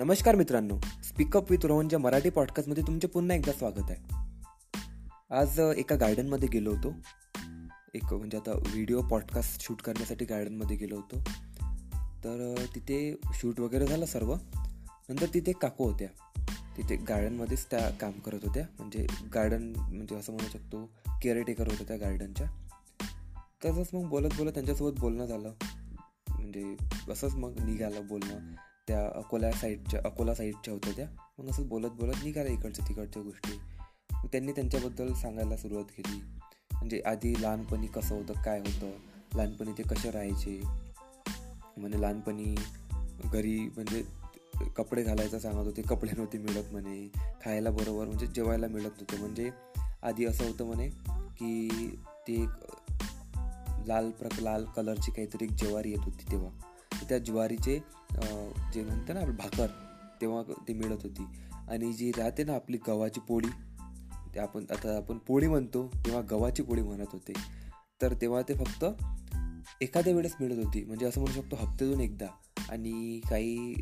नमस्कार मित्रांनो speak up with रोहनच्या मराठी पॉडकास्टमध्ये तुमचे पुन्हा एकदा स्वागत आहे. आज एका गार्डनमध्ये गेलो होतो. एक म्हणजे आता व्हिडिओ पॉडकास्ट शूट करण्यासाठी गार्डनमध्ये गेलो होतो. तर तिथे शूट वगैरे झालं सर्व. नंतर तिथे काकू होत्या. तिथे गार्डनमध्येच त्या काम करत होत्या. म्हणजे गार्डन म्हणजे असं म्हणू शकतो केअरटेकर होत्या त्या गार्डनच्या तसंच मग बोलत बोलत त्यांच्यासोबत बोलणं झालं. म्हणजे असंच मग निघालं बोलणं. त्या अकोला साईडच्या अकोला साईडच्या होत्या त्या. मग असं बोलत बोलत निघाल्या इकडच्या तिकडच्या गोष्टी. त्यांनी त्यांच्याबद्दल सांगायला सुरुवात केली. म्हणजे आधी लहानपणी कसं होतं काय होतं लहानपणी ते कसे राहायचे? म्हणजे लहानपणी घरी म्हणजे कपडे घालायचं सांगत होते कपडे नव्हते मिळत म्हणे. खायला बरोबर म्हणजे जेवायला मिळत नव्हते. म्हणजे आधी असं होतं म्हणे की ते लाल प्रक लाल कलरची काहीतरी एक जेवारी येत होती तेव्हा. त्या ज्वारीचे जे म्हणते ना भाकर तेव्हा ते मिळत होती. आणि जी राहते ना आपली गव्हाची पोळी ते आपण आता आपण पोळी म्हणतो तेव्हा गव्हाची पोळी म्हणत होते. तर तेव्हा ते फक्त एखाद्या वेळेस मिळत होती. म्हणजे असं म्हणू शकतो हप्त्यातून एकदा. आणि काही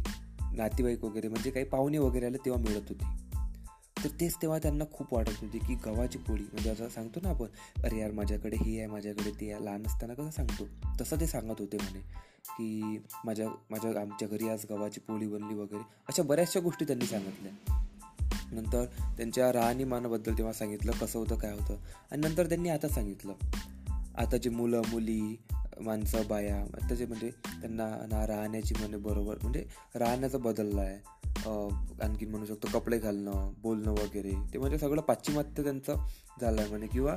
नातेवाईक वगैरे म्हणजे काही पाहुणे वगैरे आले तेव्हा मिळत होती. तर तेच तेव्हा त्यांना खूप वाटत होती की गव्हाची पोळी म्हणजे असं सांगतो ना आपण अरे यार माझ्याकडे हे आहे माझ्याकडे ते आहे. लहान असताना कसं सांगतो? तसं ते सांगत होते म्हणे. की माझ्या माझ्या आमच्या घरी आज गव्हाची पोळी बनली वगैरे अशा बऱ्याचशा गोष्टी त्यांनी सांगितल्या. नंतर त्यांच्या राहणीमानाबद्दल तेव्हा सांगितलं कसं होतं काय होतं. आणि नंतर त्यांनी आता सांगितलं. आताची मुलं मुली माणसं बाया आताचे म्हणजे त्यांना ना राहण्याची म्हणजे बरोबर म्हणजे राहण्याचं बदललं आहे. आणखी म्हणू शकतो कपडे घालणं बोलणं वगैरे ते म्हणजे सगळं पाश्चिमात्य त्यांचं झालं आहे म्हणे. किंवा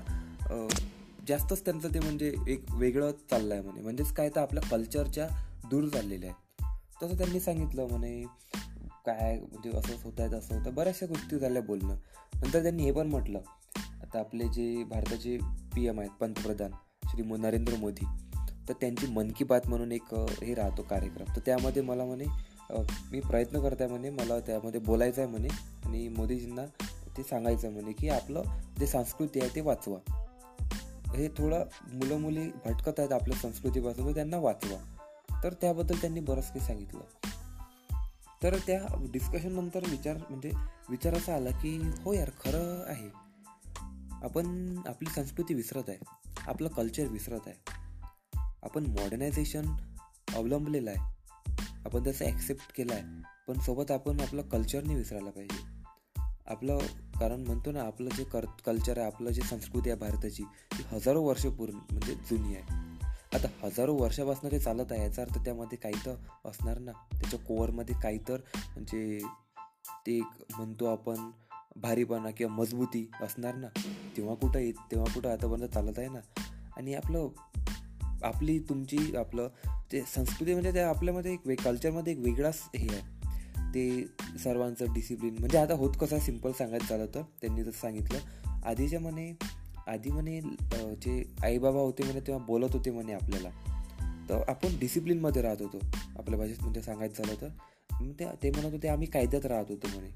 जास्तच त्यांचं ते म्हणजे एक वेगळं चाललं आहे म्हणे. म्हणजेच काय तर आपल्या कल्चरच्या दूर चाललेल्या आहेत तसं त्यांनी सांगितलं म्हणे काय म्हणजे असंच होत आहे तसं होतं बऱ्याचशा गोष्टी झाल्या बोलणं. नंतर त्यांनी हे पण म्हटलं. आता आपले जे भारताचे पी एम आहेत पंतप्रधान श्री नरेंद्र मोदी तर त्यांची मन की बात म्हणून एक हे राहतो कार्यक्रम. तर त्यामध्ये मला म्हणे मी प्रयत्न करत आहे म्हणे मला त्यामध्ये बोलायचं आहे म्हणे आणि मोदीजींना ते सांगायचं आहे म्हणे की आपलं जे संस्कृती आहे ते वाचवा. हे थोडं मुलं मुली भटकत आहेत आपल्या संस्कृतीपासून तर त्यांना वाचवा. तर त्याबद्दल त्यांनी बरंच काही सांगितलं. तर त्या डिस्कशन नंतर विचार म्हणजे विचार असा आला की हो यार खरं आहे. आपण आपली संस्कृती विसरत आहे. आपलं कल्चर विसरत आहे. आपण मॉडर्नायझेशन अवलंबलेलं आहे. आपण तसं ॲक्सेप्ट केलं आहे. पण सोबत आपण आपलं कल्चरने विसरायला पाहिजे. आपलं कारण म्हणतो ना आपलं जे कर कल्चर आहे आपलं जे संस्कृती आहे भारताची ती हजारो वर्ष पूर्ण म्हणजे जुनी आहे. आता हजारो वर्षापासून ते चालत आहे याचा अर्थ त्यामध्ये काही तर असणार ना. त्याच्या कोवरमध्ये काही तर म्हणजे ते म्हणतो आपण भारीपणा किंवा मजबूती असणार ना. तेव्हा कुठं येत तेव्हा कुठं आतापर्यंत चालत आहे ना. आणि आपलं आपली तुमची आपलं ते संस्कृती म्हणजे त्या आपल्यामध्ये एक वे कल्चरमध्ये एक वेगळाच हे आहे. ते सर्वांचं डिसिप्लिन म्हणजे आता होत कसं सिंपल सांगायचं झालं तर त्यांनी जसं सांगितलं आधीच्या म्हणे आधी म्हणे जे आईबाबा होते म्हणे तेव्हा बोलत होते म्हणे आपल्याला. तर आपण डिसिप्लिनमध्ये राहत होतो. आपल्या भाषेत म्हणजे सांगायचं झालं तर ते म्हणत होते आम्ही कायद्यात राहत होतो म्हणे.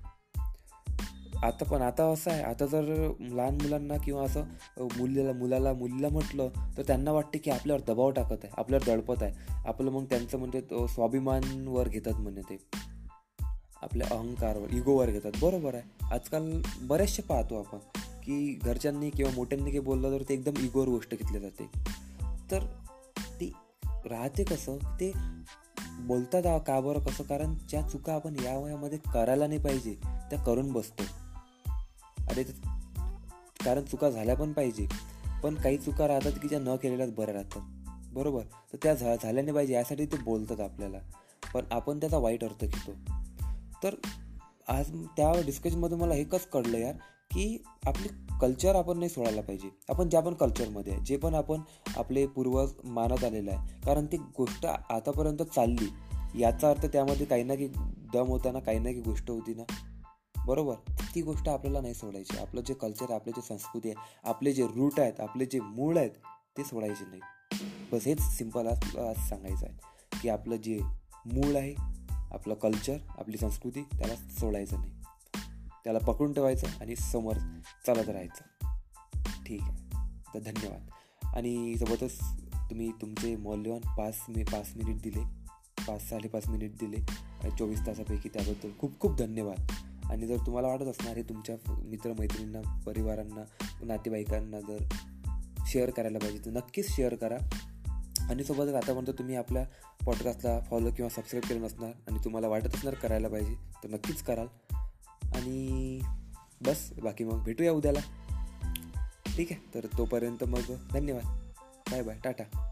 आता पण आता असं आहे आता जर लहान मुलांना किंवा असं मुलीला मुलाला मुलीला म्हटलं तर त्यांना वाटते की आपल्यावर दबाव टाकत आहे आपल्यावर दडपत आहे. आपलं मग त्यांचं म्हणजे स्वाभिमानवर घेतात म्हणे ते. आपल्या अहंकारवर इगोवर घेतात. बरोबर आहे. आजकाल बरेचसे पाहतो आपण की घरच्यांनी किंवा मोठ्यांनी काही बोललं तर ते एकदम इगोवर गोष्ट घेतली जाते. तर ते राहते कसं? ते बोलतात का बरं? कसं? कारण ज्या चुका आपण या वयामध्ये करायला नाही पाहिजे त्या करून बसतो. अरे कारण चुका झाल्या पण पाहिजे. पण काही चुका राहतात की ज्या न केलेल्याच बऱ्या राहतात. बरोबर? तर त्या झा झाल्या नाही पाहिजे यासाठी ते बोलतात आपल्याला. पण आपण त्याचा वाईट अर्थ घेतो. तर आज त्या डिस्कशनमध्ये मला एकच कळलं यार की आपली कल्चर आपण नाही सोडायला पाहिजे. आपण ज्या पण कल्चरमध्ये आहे जे पण आपण आपले पूर्वज मानत आलेलं आहे कारण ती गोष्ट आतापर्यंत चालली. याचा अर्थ त्यामध्ये काही ना काही दम होता ना काही ना काही गोष्ट होती ना. बरोबर? ती गोष्ट आपल्याला नाही सोडायची. आपलं जे कल्चर आहे आपली जे संस्कृती आहे आपले जे रूट आहेत आपले जे मूळ आहेत ते सोडायचे नाही. बस हेच सिंपल आज सांगायचं आहे की आपलं जे मूळ आहे आपलं कल्चर आपली संस्कृती त्याला सोडायचं नाही. त्याला पकडून ठेवायचं आणि समोर चालत राहायचं. ठीक आहे. तर धन्यवाद. आणि सोबतच तुम्ही तुमचे मौल्यवान पाच मी पाच मिनिट दिले. पाच साडेपाच मिनिट दिले. चोवीस तासापैकी त्याबद्दल खूप खूप धन्यवाद. आणि जर तुम्हाला वाटत असणार हे तुमच्या मित्रमैत्रिणींना परिवारांना नातेवाईकांना जर शेअर करायला पाहिजे तर नक्कीच शेअर करा. आणि सोबतच आतापर्यंत तुम्ही आपल्या पॉडकास्टला फॉलो किंवा सबस्क्राईब केलं नसणार आणि तुम्हाला वाटत असणार करायला पाहिजे तर नक्कीच कराल. आणि बस बाकी मग भेटूया उद्याला. ठीक आहे तर तोपर्यंत मग धन्यवाद. Bye bye Tata